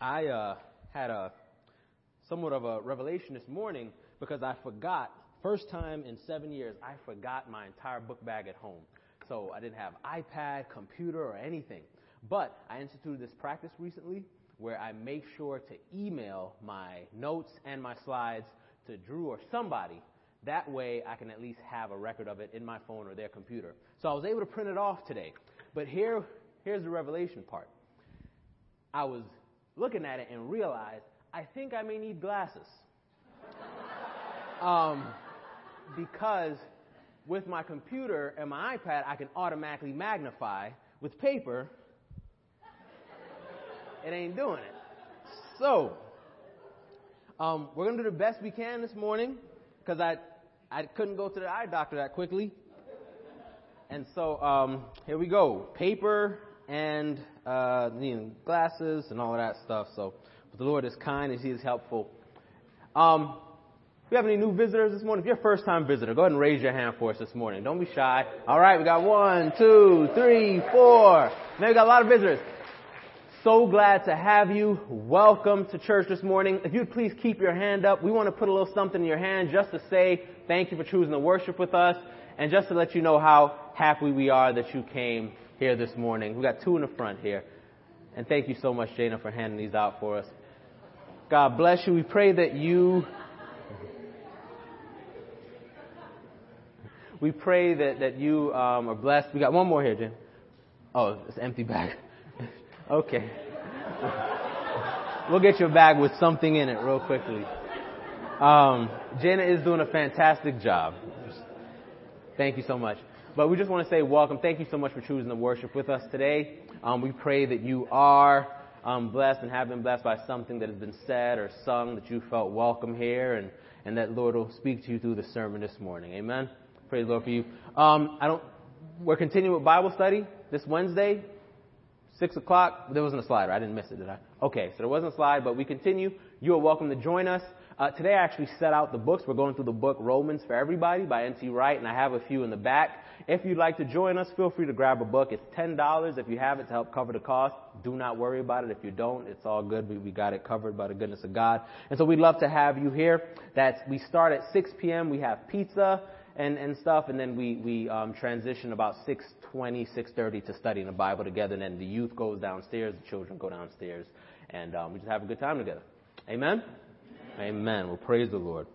I uh, had a somewhat of a revelation this morning because I forgot, first time in seven years, I forgot my entire book bag at home. So I didn't have iPad, computer, or anything. But I instituted this practice recently where I make sure to email my notes and my slides to Drew or somebody. That way I can at least have a record of it in my phone or their computer. So I was able to print it off today. But here, here's the revelation part. I was looking at it and realized I think I may need glasses. um, because with my computer and my iPad, I can automatically magnify. With paper, it ain't doing it. So, um, we're going to do the best we can this morning because I, I couldn't go to the eye doctor that quickly. And so, um, here we go. Paper and uh, know, glasses and all of that stuff. So, but the Lord is kind and He is helpful. Um, if you have any new visitors this morning, if you're a first time visitor, go ahead and raise your hand for us this morning. Don't be shy. All right, we got one, two, three, four. Now we got a lot of visitors. So glad to have you. Welcome to church this morning. If you'd please keep your hand up, we want to put a little something in your hand just to say thank you for choosing to worship with us and just to let you know how happy we are that you came here this morning. We got two in the front here. And thank you so much, Jana, for handing these out for us. God bless you. We pray that you. We pray that, that you um, are blessed. We got one more here, Jim. Oh, it's empty bag. okay. we'll get you a bag with something in it real quickly. Um, Jana is doing a fantastic job. Thank you so much. But we just want to say welcome. Thank you so much for choosing to worship with us today. Um, we pray that you are um, blessed and have been blessed by something that has been said or sung that you felt welcome here, and, and that Lord will speak to you through the sermon this morning. Amen. Praise the Lord for you. Um, I don't. We're continuing with Bible study this Wednesday, six o'clock. There wasn't a slide. Right? I didn't miss it, did I? Okay, so there wasn't a slide, but we continue. You are welcome to join us. Uh, today I actually set out the books. We're going through the book Romans for Everybody by N.T. Wright, and I have a few in the back. If you'd like to join us, feel free to grab a book. It's $10 if you have it to help cover the cost. Do not worry about it. If you don't, it's all good. We, we got it covered by the goodness of God. And so we'd love to have you here. That's, we start at 6 p.m. We have pizza and, and stuff, and then we, we um, transition about 6.20, 6.30 to studying the Bible together, and then the youth goes downstairs, the children go downstairs, and um, we just have a good time together. Amen? Amen. Well, praise the Lord.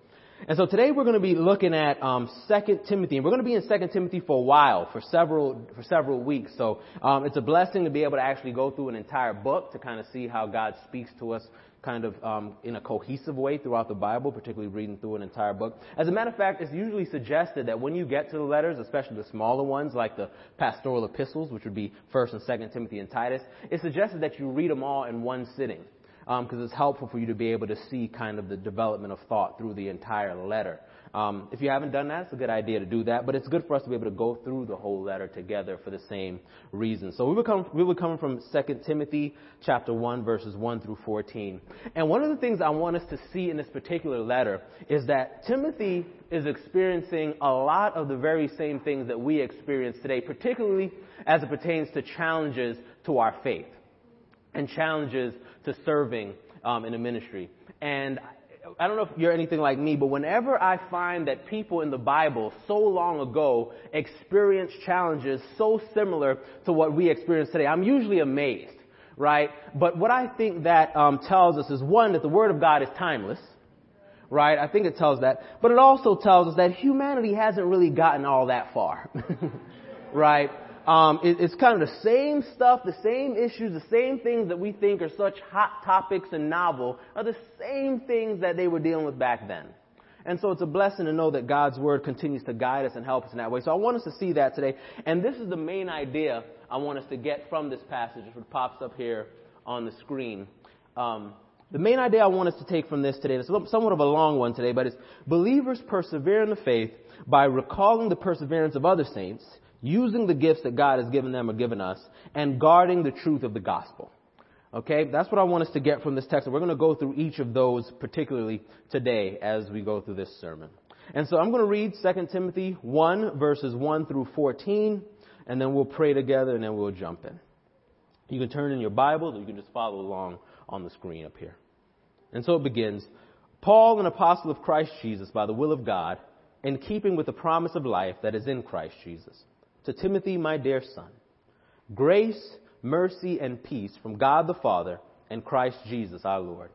And so today we're going to be looking at um, 2 Timothy, and we're going to be in 2 Timothy for a while, for several for several weeks. So um, it's a blessing to be able to actually go through an entire book to kind of see how God speaks to us, kind of um, in a cohesive way throughout the Bible, particularly reading through an entire book. As a matter of fact, it's usually suggested that when you get to the letters, especially the smaller ones like the pastoral epistles, which would be 1st and 2nd Timothy and Titus, it's suggested that you read them all in one sitting because um, it's helpful for you to be able to see kind of the development of thought through the entire letter. Um, if you haven't done that, it's a good idea to do that, but it's good for us to be able to go through the whole letter together for the same reason. So we were, come, we were coming from 2 Timothy chapter 1 verses 1 through 14. And one of the things I want us to see in this particular letter is that Timothy is experiencing a lot of the very same things that we experience today, particularly as it pertains to challenges to our faith and challenges to serving um, in a ministry. And I don't know if you're anything like me, but whenever I find that people in the Bible so long ago experienced challenges so similar to what we experience today, I'm usually amazed, right? But what I think that um, tells us is one, that the Word of God is timeless, right? I think it tells that. But it also tells us that humanity hasn't really gotten all that far, right? Um, it, it's kind of the same stuff, the same issues, the same things that we think are such hot topics and novel are the same things that they were dealing with back then. And so it's a blessing to know that God's Word continues to guide us and help us in that way. So I want us to see that today. And this is the main idea I want us to get from this passage, which pops up here on the screen. Um, the main idea I want us to take from this today, is somewhat of a long one today, but it's believers persevere in the faith by recalling the perseverance of other saints using the gifts that God has given them or given us, and guarding the truth of the gospel. Okay, that's what I want us to get from this text. We're going to go through each of those particularly today as we go through this sermon. And so I'm going to read 2 Timothy 1 verses 1 through 14, and then we'll pray together and then we'll jump in. You can turn in your Bibles or you can just follow along on the screen up here. And so it begins Paul, an apostle of Christ Jesus, by the will of God, in keeping with the promise of life that is in Christ Jesus. To Timothy, my dear son, grace, mercy, and peace from God the Father and Christ Jesus our Lord.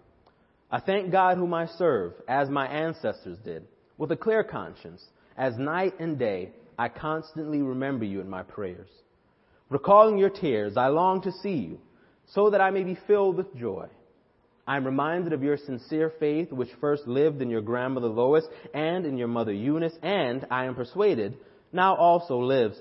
I thank God whom I serve, as my ancestors did, with a clear conscience, as night and day I constantly remember you in my prayers. Recalling your tears, I long to see you, so that I may be filled with joy. I am reminded of your sincere faith, which first lived in your grandmother Lois and in your mother Eunice, and I am persuaded now also lives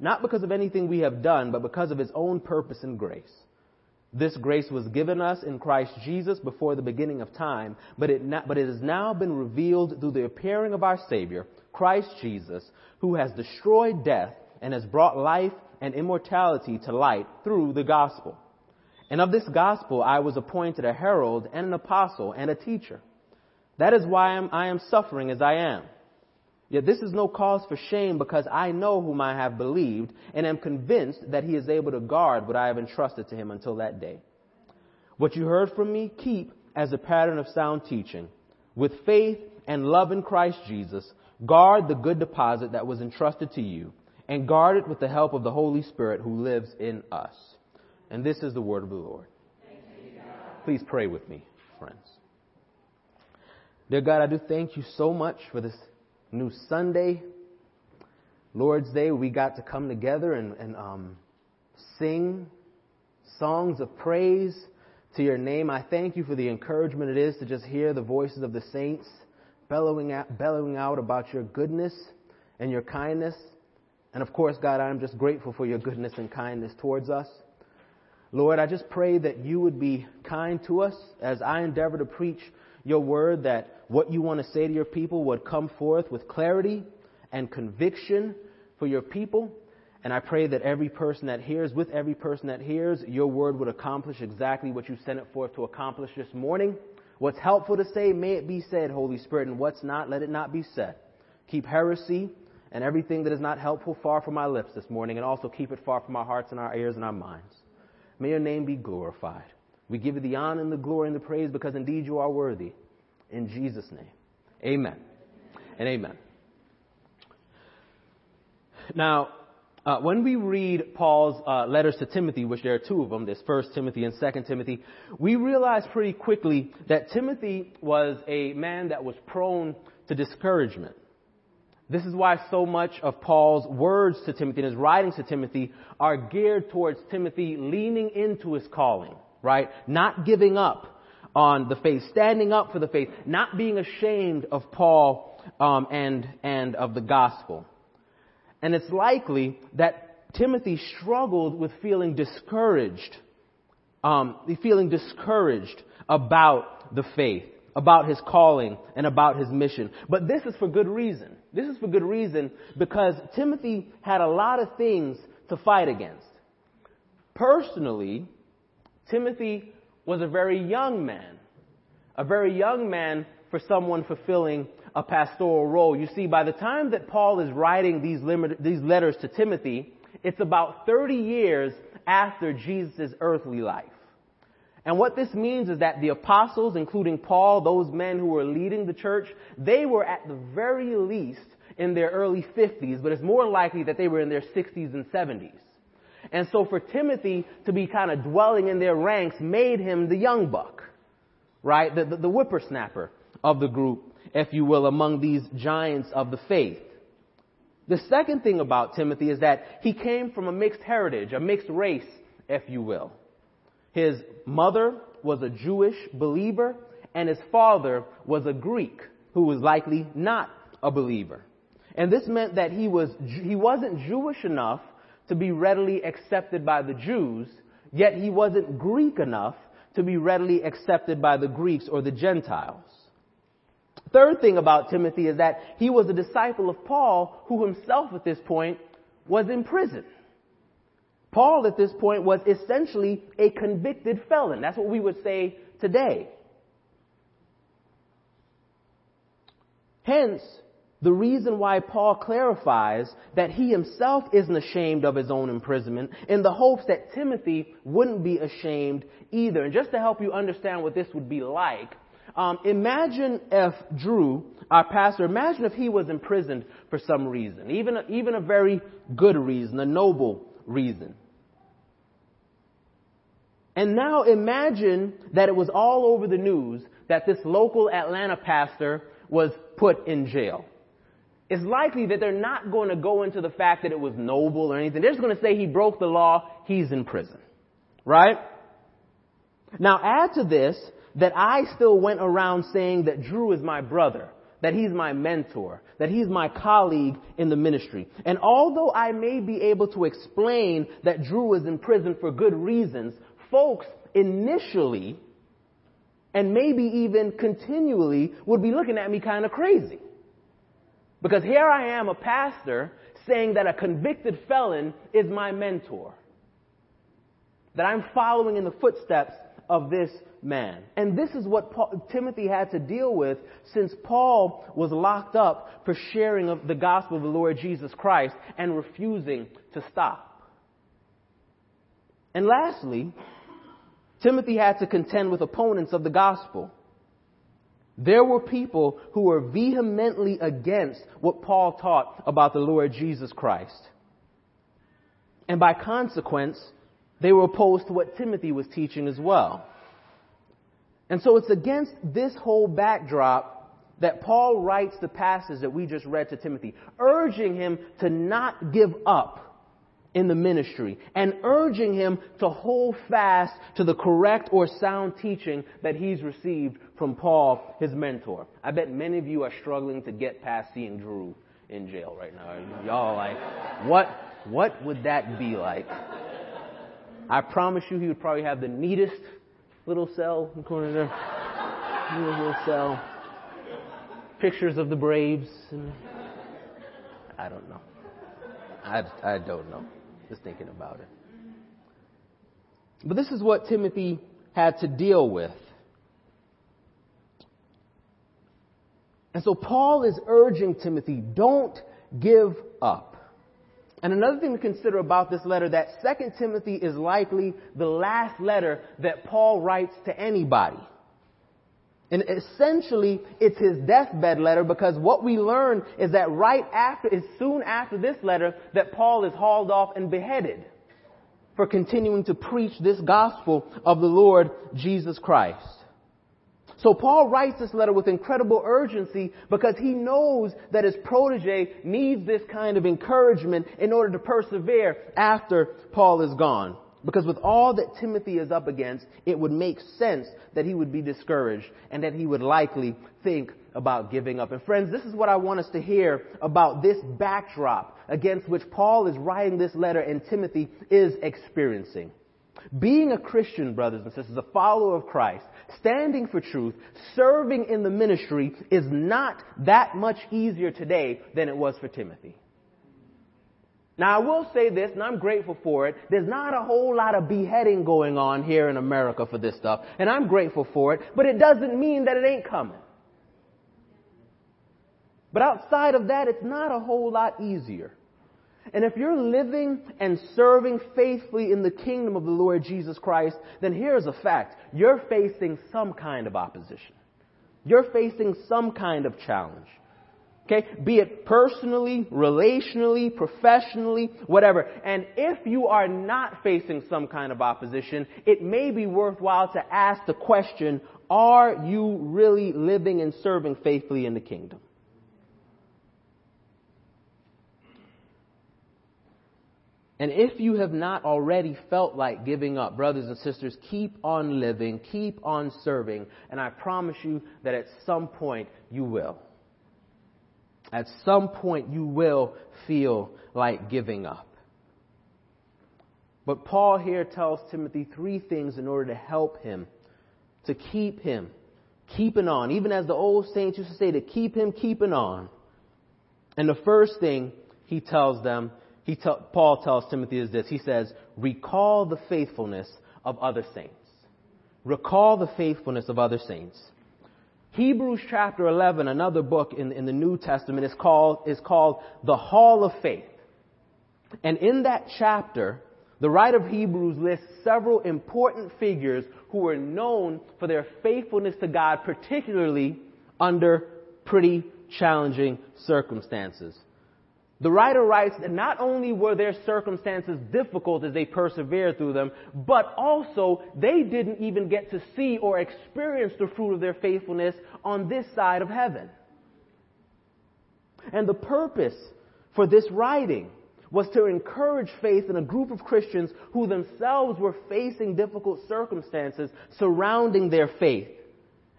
not because of anything we have done, but because of his own purpose and grace. This grace was given us in Christ Jesus before the beginning of time, but it, not, but it has now been revealed through the appearing of our Savior, Christ Jesus, who has destroyed death and has brought life and immortality to light through the gospel. And of this gospel I was appointed a herald and an apostle and a teacher. That is why I am, I am suffering as I am. Yet this is no cause for shame because I know whom I have believed and am convinced that he is able to guard what I have entrusted to him until that day. What you heard from me, keep as a pattern of sound teaching. With faith and love in Christ Jesus, guard the good deposit that was entrusted to you and guard it with the help of the Holy Spirit who lives in us. And this is the word of the Lord. Please pray with me, friends. Dear God, I do thank you so much for this new Sunday, Lord's Day, we got to come together and, and um, sing songs of praise to your name. I thank you for the encouragement it is to just hear the voices of the saints bellowing out, bellowing out about your goodness and your kindness. And of course, God, I'm just grateful for your goodness and kindness towards us. Lord, I just pray that you would be kind to us as I endeavor to preach your word, that what you want to say to your people would come forth with clarity and conviction for your people. And I pray that every person that hears, with every person that hears, your word would accomplish exactly what you sent it forth to accomplish this morning. What's helpful to say, may it be said, Holy Spirit, and what's not, let it not be said. Keep heresy and everything that is not helpful far from my lips this morning, and also keep it far from our hearts and our ears and our minds. May your name be glorified. We give you the honor and the glory and the praise because indeed you are worthy. In Jesus' name. Amen. And amen. Now, uh, when we read Paul's uh, letters to Timothy, which there are two of them, there's First Timothy and Second Timothy, we realize pretty quickly that Timothy was a man that was prone to discouragement. This is why so much of Paul's words to Timothy and his writings to Timothy are geared towards Timothy leaning into his calling, right? Not giving up, on the faith, standing up for the faith, not being ashamed of Paul um, and and of the gospel. And it's likely that Timothy struggled with feeling discouraged, um, feeling discouraged about the faith, about his calling, and about his mission. But this is for good reason. This is for good reason because Timothy had a lot of things to fight against. Personally, Timothy was a very young man. A very young man for someone fulfilling a pastoral role. You see, by the time that Paul is writing these, limit, these letters to Timothy, it's about 30 years after Jesus' earthly life. And what this means is that the apostles, including Paul, those men who were leading the church, they were at the very least in their early 50s, but it's more likely that they were in their 60s and 70s. And so for Timothy to be kind of dwelling in their ranks made him the young buck, right? The, the, the whippersnapper of the group, if you will, among these giants of the faith. The second thing about Timothy is that he came from a mixed heritage, a mixed race, if you will. His mother was a Jewish believer, and his father was a Greek who was likely not a believer. And this meant that he was, he wasn't Jewish enough to be readily accepted by the Jews, yet he wasn't Greek enough to be readily accepted by the Greeks or the Gentiles. Third thing about Timothy is that he was a disciple of Paul who himself at this point was in prison. Paul at this point was essentially a convicted felon. That's what we would say today. Hence, the reason why Paul clarifies that he himself isn't ashamed of his own imprisonment in the hopes that Timothy wouldn't be ashamed either. And just to help you understand what this would be like, um, imagine if Drew, our pastor, imagine if he was imprisoned for some reason, even a, even a very good reason, a noble reason. And now imagine that it was all over the news that this local Atlanta pastor was put in jail. It's likely that they're not going to go into the fact that it was noble or anything. They're just going to say he broke the law, he's in prison. Right? Now add to this that I still went around saying that Drew is my brother, that he's my mentor, that he's my colleague in the ministry. And although I may be able to explain that Drew is in prison for good reasons, folks initially and maybe even continually would be looking at me kind of crazy. Because here I am, a pastor, saying that a convicted felon is my mentor. That I'm following in the footsteps of this man. And this is what Paul, Timothy had to deal with since Paul was locked up for sharing of the gospel of the Lord Jesus Christ and refusing to stop. And lastly, Timothy had to contend with opponents of the gospel. There were people who were vehemently against what Paul taught about the Lord Jesus Christ. And by consequence, they were opposed to what Timothy was teaching as well. And so it's against this whole backdrop that Paul writes the passage that we just read to Timothy, urging him to not give up in the ministry and urging him to hold fast to the correct or sound teaching that he's received from Paul, his mentor. I bet many of you are struggling to get past seeing Drew in jail right now. Y'all like, what, what would that be like? I promise you he would probably have the neatest little cell in the corner there. Little cell. Pictures of the Braves. And I don't know. I, I don't know just thinking about it. But this is what Timothy had to deal with. And so Paul is urging Timothy, don't give up. And another thing to consider about this letter that 2 Timothy is likely the last letter that Paul writes to anybody. And essentially, it's his deathbed letter because what we learn is that right after, is soon after this letter, that Paul is hauled off and beheaded for continuing to preach this gospel of the Lord Jesus Christ. So Paul writes this letter with incredible urgency because he knows that his protege needs this kind of encouragement in order to persevere after Paul is gone. Because with all that Timothy is up against, it would make sense that he would be discouraged and that he would likely think about giving up. And friends, this is what I want us to hear about this backdrop against which Paul is writing this letter and Timothy is experiencing. Being a Christian, brothers and sisters, a follower of Christ, standing for truth, serving in the ministry is not that much easier today than it was for Timothy. Now, I will say this, and I'm grateful for it. There's not a whole lot of beheading going on here in America for this stuff, and I'm grateful for it, but it doesn't mean that it ain't coming. But outside of that, it's not a whole lot easier. And if you're living and serving faithfully in the kingdom of the Lord Jesus Christ, then here's a fact. You're facing some kind of opposition. You're facing some kind of challenge. Okay? Be it personally, relationally, professionally, whatever. And if you are not facing some kind of opposition, it may be worthwhile to ask the question, are you really living and serving faithfully in the kingdom? And if you have not already felt like giving up, brothers and sisters, keep on living, keep on serving, and I promise you that at some point you will. At some point, you will feel like giving up. But Paul here tells Timothy three things in order to help him to keep him keeping on, even as the old saints used to say, to keep him keeping on. And the first thing he tells them, he te- Paul tells Timothy is this. He says, recall the faithfulness of other saints. Recall the faithfulness of other saints. Hebrews chapter 11, another book in, in the New Testament, is called, is called the Hall of Faith. And in that chapter, the writer of Hebrews lists several important figures who were known for their faithfulness to God, particularly under pretty challenging circumstances. The writer writes that not only were their circumstances difficult as they persevered through them, but also they didn't even get to see or experience the fruit of their faithfulness on this side of heaven. And the purpose for this writing was to encourage faith in a group of Christians who themselves were facing difficult circumstances surrounding their faith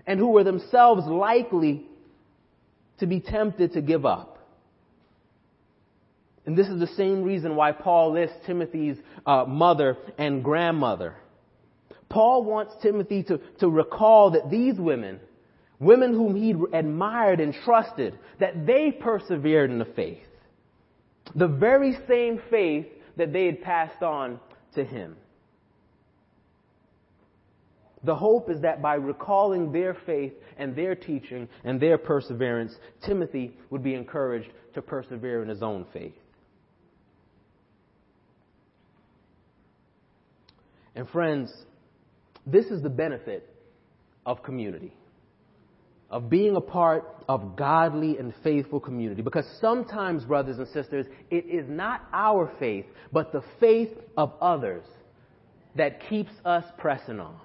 and who were themselves likely to be tempted to give up. And this is the same reason why Paul lists Timothy's uh, mother and grandmother. Paul wants Timothy to, to recall that these women, women whom he admired and trusted, that they persevered in the faith. The very same faith that they had passed on to him. The hope is that by recalling their faith and their teaching and their perseverance, Timothy would be encouraged to persevere in his own faith. And friends, this is the benefit of community, of being a part of godly and faithful community. Because sometimes, brothers and sisters, it is not our faith, but the faith of others that keeps us pressing on.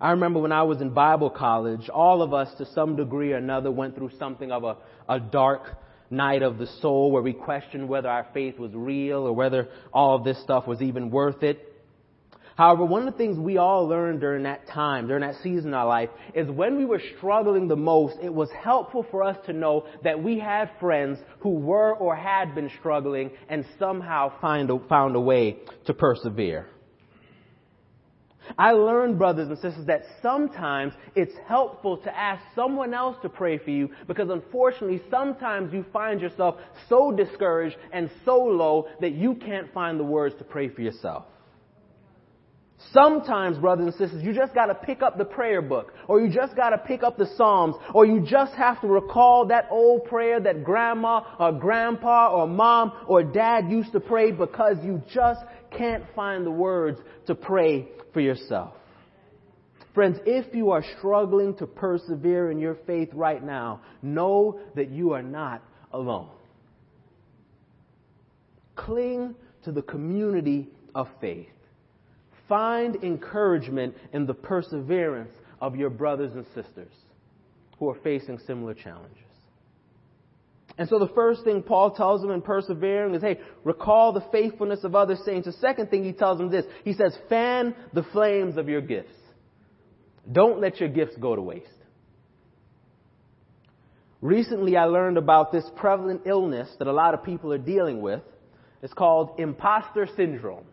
I remember when I was in Bible college, all of us to some degree or another went through something of a, a dark night of the soul where we questioned whether our faith was real or whether all of this stuff was even worth it. However, one of the things we all learned during that time, during that season in our life, is when we were struggling the most, it was helpful for us to know that we had friends who were or had been struggling and somehow find a, found a way to persevere. I learned, brothers and sisters, that sometimes it's helpful to ask someone else to pray for you because unfortunately sometimes you find yourself so discouraged and so low that you can't find the words to pray for yourself. Sometimes, brothers and sisters, you just gotta pick up the prayer book, or you just gotta pick up the Psalms, or you just have to recall that old prayer that grandma or grandpa or mom or dad used to pray because you just can't find the words to pray for yourself. Friends, if you are struggling to persevere in your faith right now, know that you are not alone. Cling to the community of faith. Find encouragement in the perseverance of your brothers and sisters who are facing similar challenges. And so the first thing Paul tells them in persevering is, hey, recall the faithfulness of other saints. The second thing he tells them this. He says, fan the flames of your gifts. Don't let your gifts go to waste. Recently I learned about this prevalent illness that a lot of people are dealing with. It's called imposter syndrome.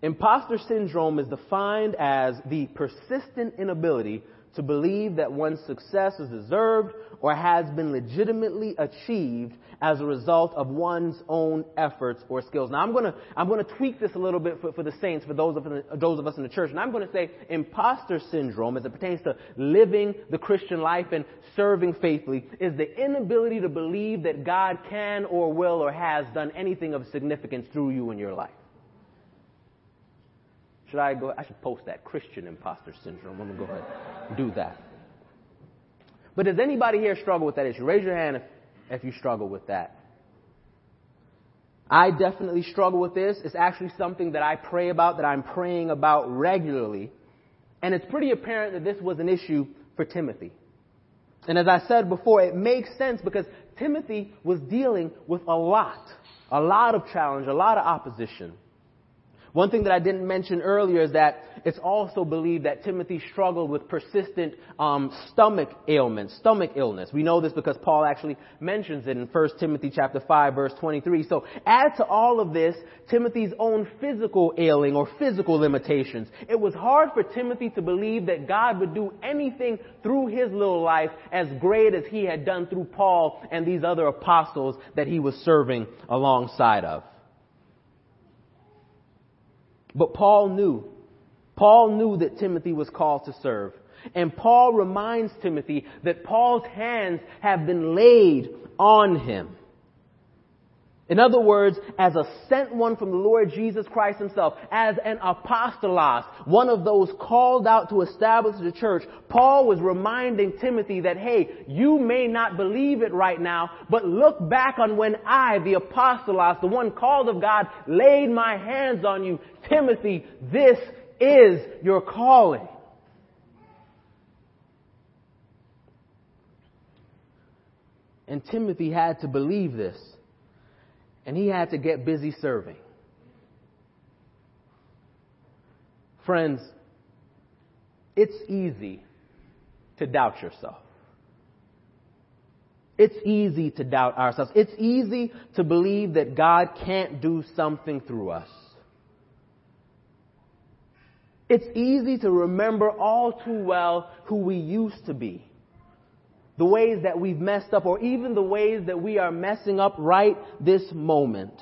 Imposter syndrome is defined as the persistent inability to believe that one's success is deserved or has been legitimately achieved as a result of one's own efforts or skills. Now I'm gonna, I'm gonna tweak this a little bit for, for the saints, for those of, those of us in the church, and I'm gonna say imposter syndrome as it pertains to living the Christian life and serving faithfully is the inability to believe that God can or will or has done anything of significance through you in your life. Should I go? I should post that Christian imposter syndrome. I'm gonna go ahead and do that. But does anybody here struggle with that issue? Raise your hand if, if you struggle with that. I definitely struggle with this. It's actually something that I pray about, that I'm praying about regularly. And it's pretty apparent that this was an issue for Timothy. And as I said before, it makes sense because Timothy was dealing with a lot, a lot of challenge, a lot of opposition. One thing that I didn't mention earlier is that it's also believed that Timothy struggled with persistent um, stomach ailments, stomach illness. We know this because Paul actually mentions it in 1 Timothy chapter 5 verse 23. So add to all of this Timothy's own physical ailing or physical limitations. It was hard for Timothy to believe that God would do anything through his little life as great as he had done through Paul and these other apostles that he was serving alongside of. But Paul knew. Paul knew that Timothy was called to serve. And Paul reminds Timothy that Paul's hands have been laid on him. In other words, as a sent one from the Lord Jesus Christ himself, as an apostolos, one of those called out to establish the church, Paul was reminding Timothy that, hey, you may not believe it right now, but look back on when I, the apostolos, the one called of God, laid my hands on you. Timothy, this is your calling. And Timothy had to believe this and he had to get busy serving. Friends, it's easy to doubt yourself. It's easy to doubt ourselves. It's easy to believe that God can't do something through us. It's easy to remember all too well who we used to be the ways that we've messed up, or even the ways that we are messing up right this moment.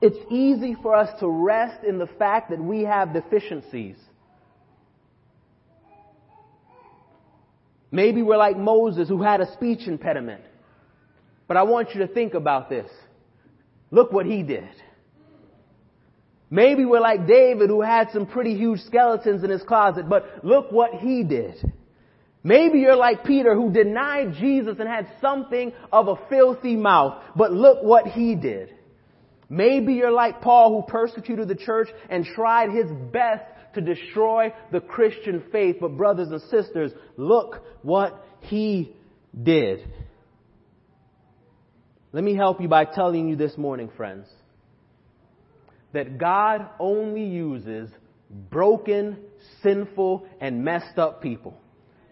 It's easy for us to rest in the fact that we have deficiencies. Maybe we're like Moses who had a speech impediment. But I want you to think about this. Look what he did. Maybe we're like David who had some pretty huge skeletons in his closet, but look what he did. Maybe you're like Peter who denied Jesus and had something of a filthy mouth, but look what he did. Maybe you're like Paul who persecuted the church and tried his best to destroy the Christian faith, but brothers and sisters, look what he did. Let me help you by telling you this morning, friends, that God only uses broken, sinful, and messed up people.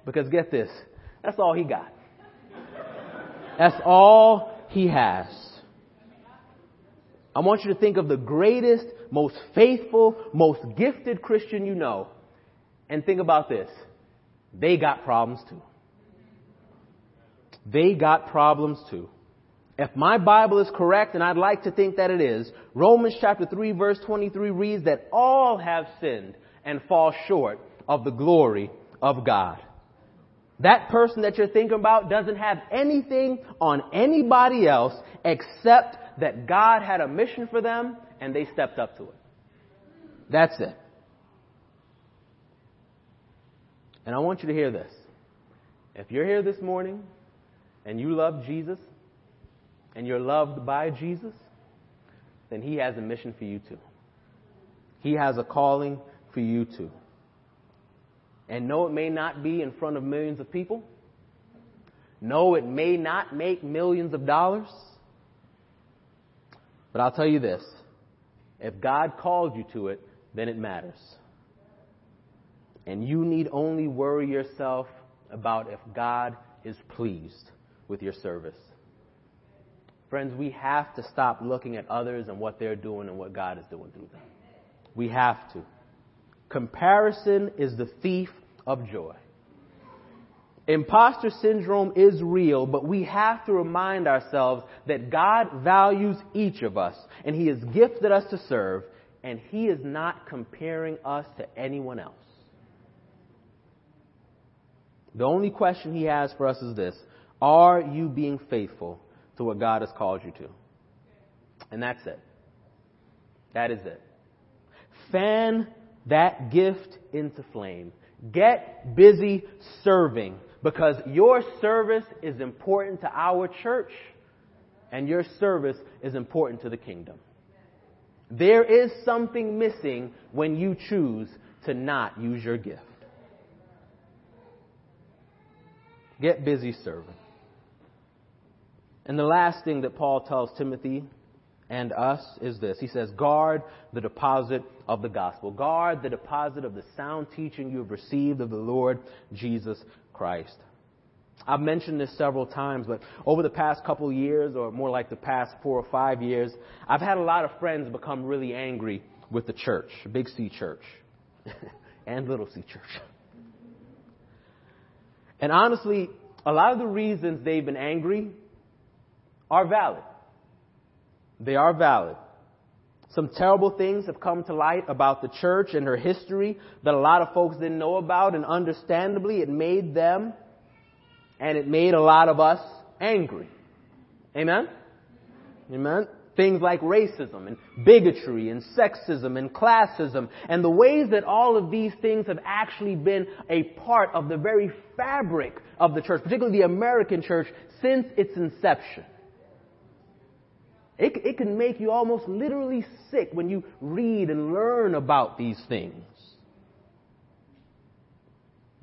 Because get this, that's all he got. That's all he has. I want you to think of the greatest, most faithful, most gifted Christian you know, and think about this. They got problems too. They got problems too. If my Bible is correct, and I'd like to think that it is, Romans chapter 3 verse 23 reads that all have sinned and fall short of the glory of God. That person that you're thinking about doesn't have anything on anybody else except that God had a mission for them and they stepped up to it. That's it. And I want you to hear this. If you're here this morning and you love Jesus and you're loved by Jesus, then He has a mission for you too. He has a calling for you too. And no, it may not be in front of millions of people. No, it may not make millions of dollars. But I'll tell you this. If God called you to it, then it matters. And you need only worry yourself about if God is pleased with your service. Friends, we have to stop looking at others and what they're doing and what God is doing through them. We have to. Comparison is the thief of joy. Imposter syndrome is real, but we have to remind ourselves that God values each of us and He has gifted us to serve and He is not comparing us to anyone else. The only question He has for us is this Are you being faithful to what God has called you to? And that's it. That is it. Fan that gift into flame. Get busy serving because your service is important to our church and your service is important to the kingdom. There is something missing when you choose to not use your gift. Get busy serving. And the last thing that Paul tells Timothy and us is this. He says, guard the deposit of the gospel. Guard the deposit of the sound teaching you have received of the Lord Jesus Christ. I've mentioned this several times, but over the past couple years, or more like the past four or five years, I've had a lot of friends become really angry with the church, Big C Church, and Little C Church. And honestly, a lot of the reasons they've been angry are valid. They are valid. Some terrible things have come to light about the church and her history that a lot of folks didn't know about, and understandably, it made them and it made a lot of us angry. Amen? Amen? Things like racism and bigotry and sexism and classism and the ways that all of these things have actually been a part of the very fabric of the church, particularly the American church, since its inception. It, it can make you almost literally sick when you read and learn about these things.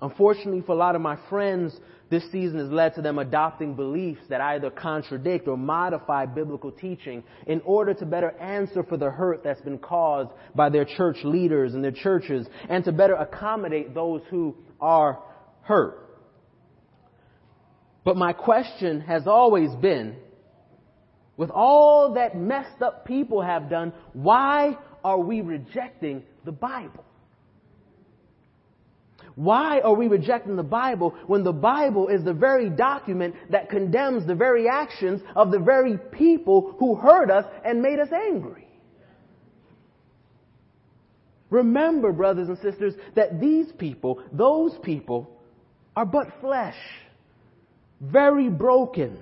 Unfortunately, for a lot of my friends, this season has led to them adopting beliefs that either contradict or modify biblical teaching in order to better answer for the hurt that's been caused by their church leaders and their churches and to better accommodate those who are hurt. But my question has always been, with all that messed up people have done, why are we rejecting the Bible? Why are we rejecting the Bible when the Bible is the very document that condemns the very actions of the very people who hurt us and made us angry? Remember, brothers and sisters, that these people, those people, are but flesh, very broken,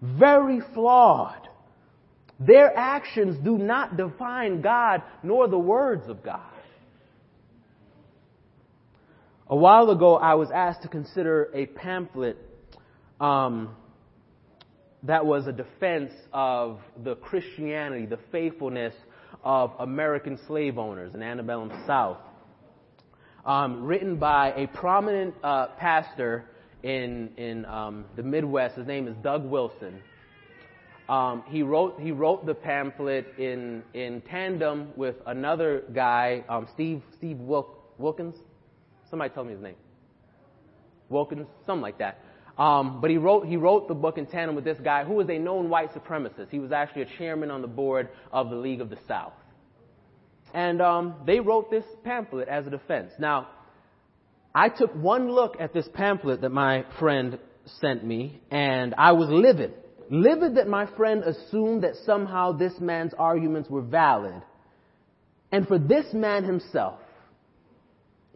very flawed. Their actions do not define God nor the words of God. A while ago, I was asked to consider a pamphlet um, that was a defense of the Christianity, the faithfulness of American slave owners in antebellum South, um, written by a prominent uh, pastor in in um, the Midwest. His name is Doug Wilson. Um, he wrote he wrote the pamphlet in in tandem with another guy, um, Steve Steve Wilk, Wilkins. Somebody tell me his name. Wilkins, something like that. Um, but he wrote he wrote the book in tandem with this guy who was a known white supremacist. He was actually a chairman on the board of the League of the South. And um, they wrote this pamphlet as a defense. Now, I took one look at this pamphlet that my friend sent me, and I was livid. Livid that my friend assumed that somehow this man's arguments were valid. And for this man himself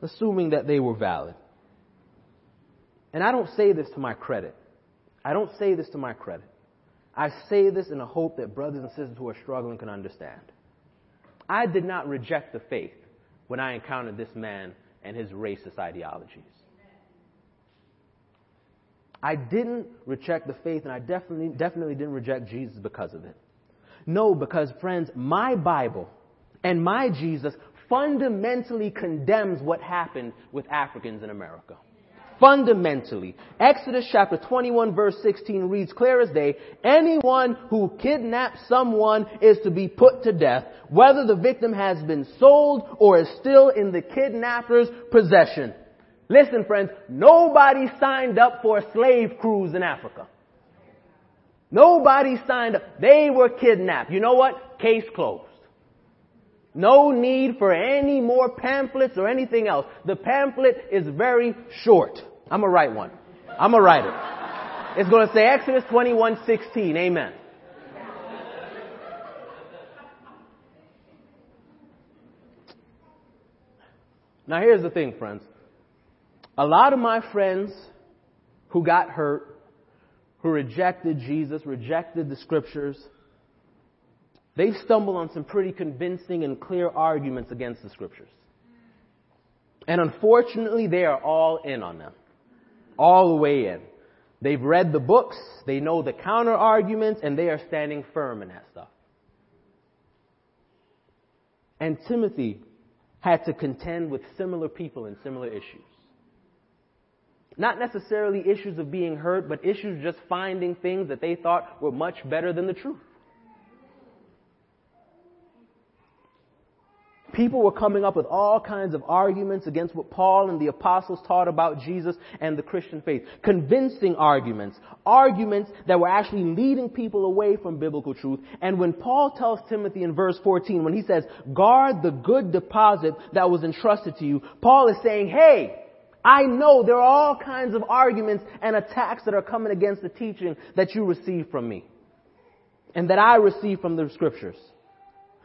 assuming that they were valid. And I don't say this to my credit. I don't say this to my credit. I say this in the hope that brothers and sisters who are struggling can understand. I did not reject the faith when I encountered this man and his racist ideologies. I didn't reject the faith, and I definitely, definitely didn't reject Jesus because of it. No, because, friends, my Bible and my Jesus fundamentally condemns what happened with Africans in America. Fundamentally. Exodus chapter 21 verse 16 reads clear as day, anyone who kidnaps someone is to be put to death, whether the victim has been sold or is still in the kidnapper's possession. Listen friends, nobody signed up for a slave cruise in Africa. Nobody signed up. They were kidnapped. You know what? Case closed. No need for any more pamphlets or anything else. The pamphlet is very short. I'm gonna write one. I'm gonna write it. It's gonna say Exodus 21:16. Amen. Now here's the thing, friends. A lot of my friends who got hurt, who rejected Jesus, rejected the scriptures, they stumble on some pretty convincing and clear arguments against the scriptures. And unfortunately, they are all in on them. All the way in. They've read the books, they know the counter arguments, and they are standing firm in that stuff. And Timothy had to contend with similar people and similar issues. Not necessarily issues of being hurt, but issues just finding things that they thought were much better than the truth. People were coming up with all kinds of arguments against what Paul and the apostles taught about Jesus and the Christian faith. Convincing arguments. Arguments that were actually leading people away from biblical truth. And when Paul tells Timothy in verse 14, when he says, guard the good deposit that was entrusted to you, Paul is saying, hey, I know there are all kinds of arguments and attacks that are coming against the teaching that you receive from me and that I receive from the scriptures.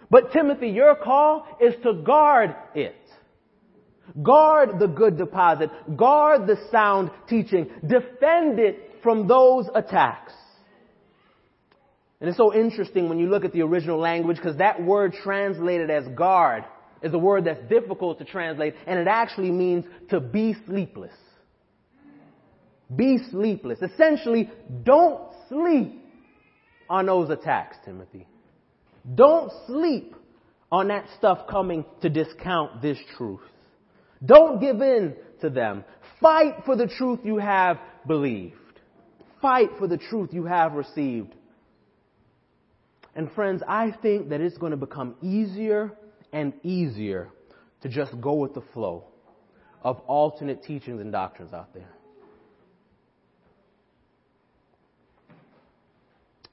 But Timothy, your call is to guard it. Guard the good deposit. Guard the sound teaching. Defend it from those attacks. And it's so interesting when you look at the original language because that word translated as guard is a word that's difficult to translate and it actually means to be sleepless. Be sleepless. Essentially, don't sleep on those attacks, Timothy. Don't sleep on that stuff coming to discount this truth. Don't give in to them. Fight for the truth you have believed. Fight for the truth you have received. And friends, I think that it's going to become easier and easier to just go with the flow of alternate teachings and doctrines out there.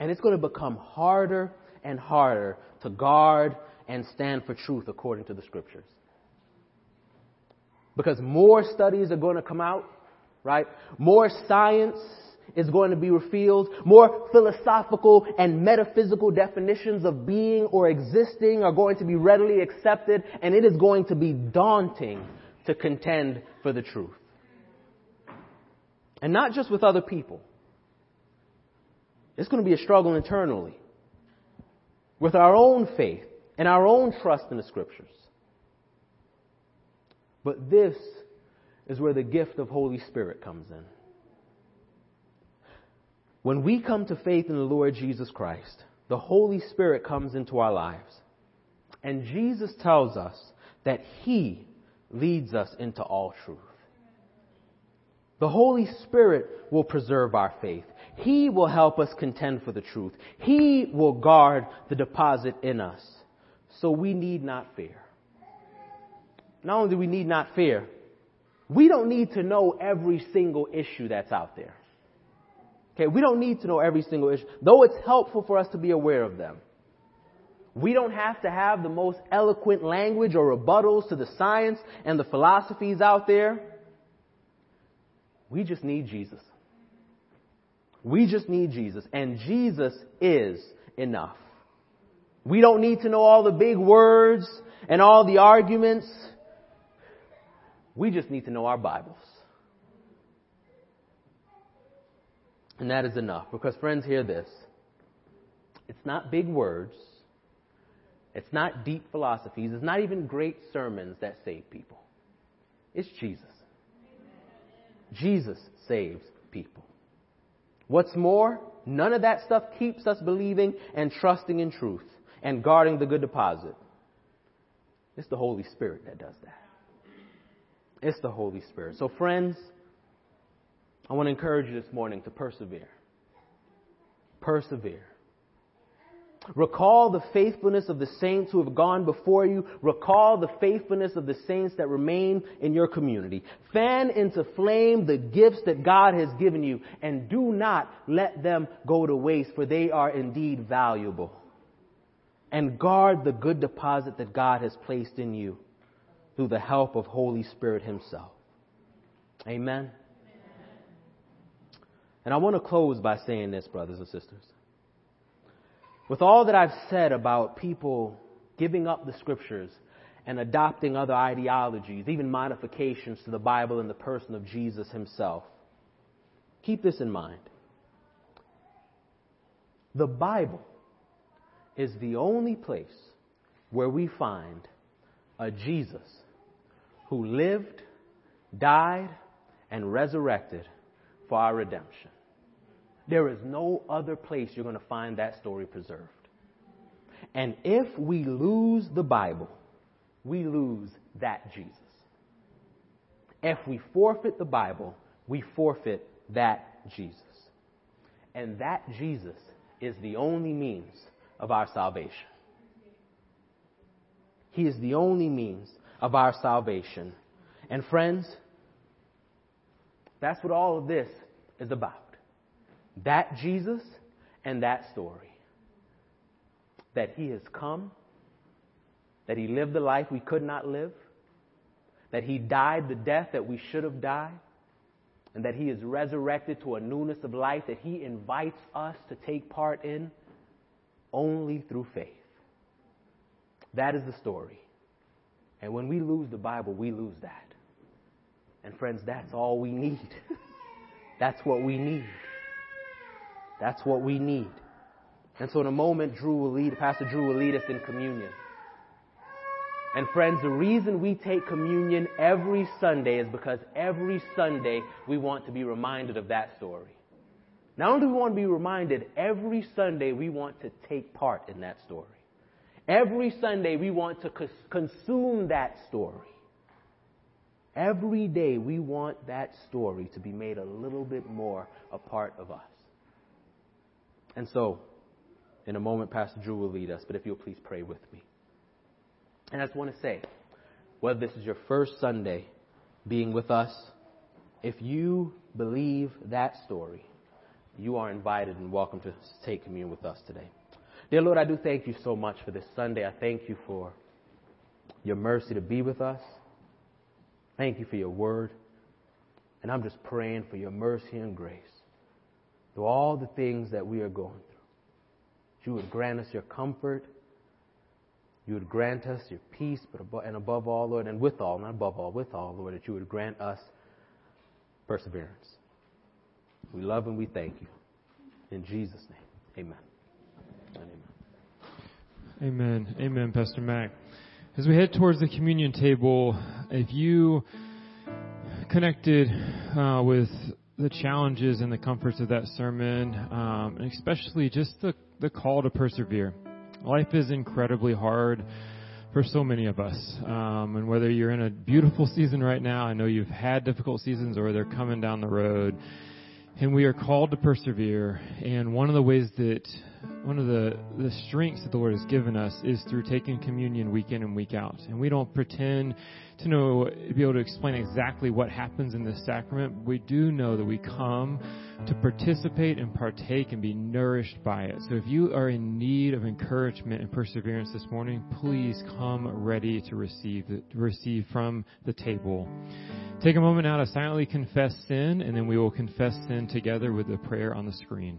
And it's going to become harder and harder to guard and stand for truth according to the scriptures. Because more studies are going to come out, right? More science is going to be revealed. More philosophical and metaphysical definitions of being or existing are going to be readily accepted, and it is going to be daunting to contend for the truth. And not just with other people. It's going to be a struggle internally with our own faith and our own trust in the scriptures. But this is where the gift of Holy Spirit comes in. When we come to faith in the Lord Jesus Christ, the Holy Spirit comes into our lives. And Jesus tells us that He leads us into all truth. The Holy Spirit will preserve our faith. He will help us contend for the truth. He will guard the deposit in us. So we need not fear. Not only do we need not fear, we don't need to know every single issue that's out there. Okay, we don't need to know every single issue, though it's helpful for us to be aware of them. We don't have to have the most eloquent language or rebuttals to the science and the philosophies out there. We just need Jesus. We just need Jesus. And Jesus is enough. We don't need to know all the big words and all the arguments. We just need to know our Bibles. And that is enough. Because, friends, hear this. It's not big words. It's not deep philosophies. It's not even great sermons that save people. It's Jesus. Jesus saves people. What's more, none of that stuff keeps us believing and trusting in truth and guarding the good deposit. It's the Holy Spirit that does that. It's the Holy Spirit. So, friends, I want to encourage you this morning to persevere. Persevere. Recall the faithfulness of the saints who have gone before you. Recall the faithfulness of the saints that remain in your community. Fan into flame the gifts that God has given you and do not let them go to waste for they are indeed valuable. And guard the good deposit that God has placed in you through the help of Holy Spirit Himself. Amen. And I want to close by saying this, brothers and sisters. With all that I've said about people giving up the scriptures and adopting other ideologies, even modifications to the Bible in the person of Jesus himself, keep this in mind. The Bible is the only place where we find a Jesus who lived, died, and resurrected for our redemption. There is no other place you're going to find that story preserved. And if we lose the Bible, we lose that Jesus. If we forfeit the Bible, we forfeit that Jesus. And that Jesus is the only means of our salvation. He is the only means of our salvation. And friends, that's what all of this is about. That Jesus and that story. That He has come, that He lived the life we could not live, that He died the death that we should have died, and that He is resurrected to a newness of life that He invites us to take part in only through faith. That is the story. And when we lose the Bible, we lose that. And friends, that's all we need. that's what we need. That's what we need. And so in a moment, Drew will lead, Pastor Drew will lead us in communion. And friends, the reason we take communion every Sunday is because every Sunday we want to be reminded of that story. Not only do we want to be reminded, every Sunday we want to take part in that story. Every Sunday we want to consume that story. Every day we want that story to be made a little bit more a part of us. And so, in a moment, Pastor Drew will lead us, but if you'll please pray with me. And I just want to say, whether this is your first Sunday being with us, if you believe that story, you are invited and welcome to take communion with us today. Dear Lord, I do thank you so much for this Sunday. I thank you for your mercy to be with us. Thank you for your word. And I'm just praying for your mercy and grace through all the things that we are going through. You would grant us your comfort. You would grant us your peace, but above, and above all, Lord, and with all, not above all, with all, Lord, that you would grant us perseverance. We love and we thank you. In Jesus' name, amen. Amen. Amen, amen Pastor Mac. As we head towards the communion table, if you connected uh, with the challenges and the comforts of that sermon, um, and especially just the, the call to persevere. Life is incredibly hard for so many of us. Um, and whether you're in a beautiful season right now, I know you've had difficult seasons, or they're coming down the road. And we are called to persevere. And one of the ways that, one of the, the strengths that the Lord has given us is through taking communion week in and week out. And we don't pretend to know, be able to explain exactly what happens in this sacrament. We do know that we come to participate and partake and be nourished by it. So if you are in need of encouragement and perseverance this morning, please come ready to receive, to receive from the table. Take a moment now to silently confess sin, and then we will confess sin together with the prayer on the screen.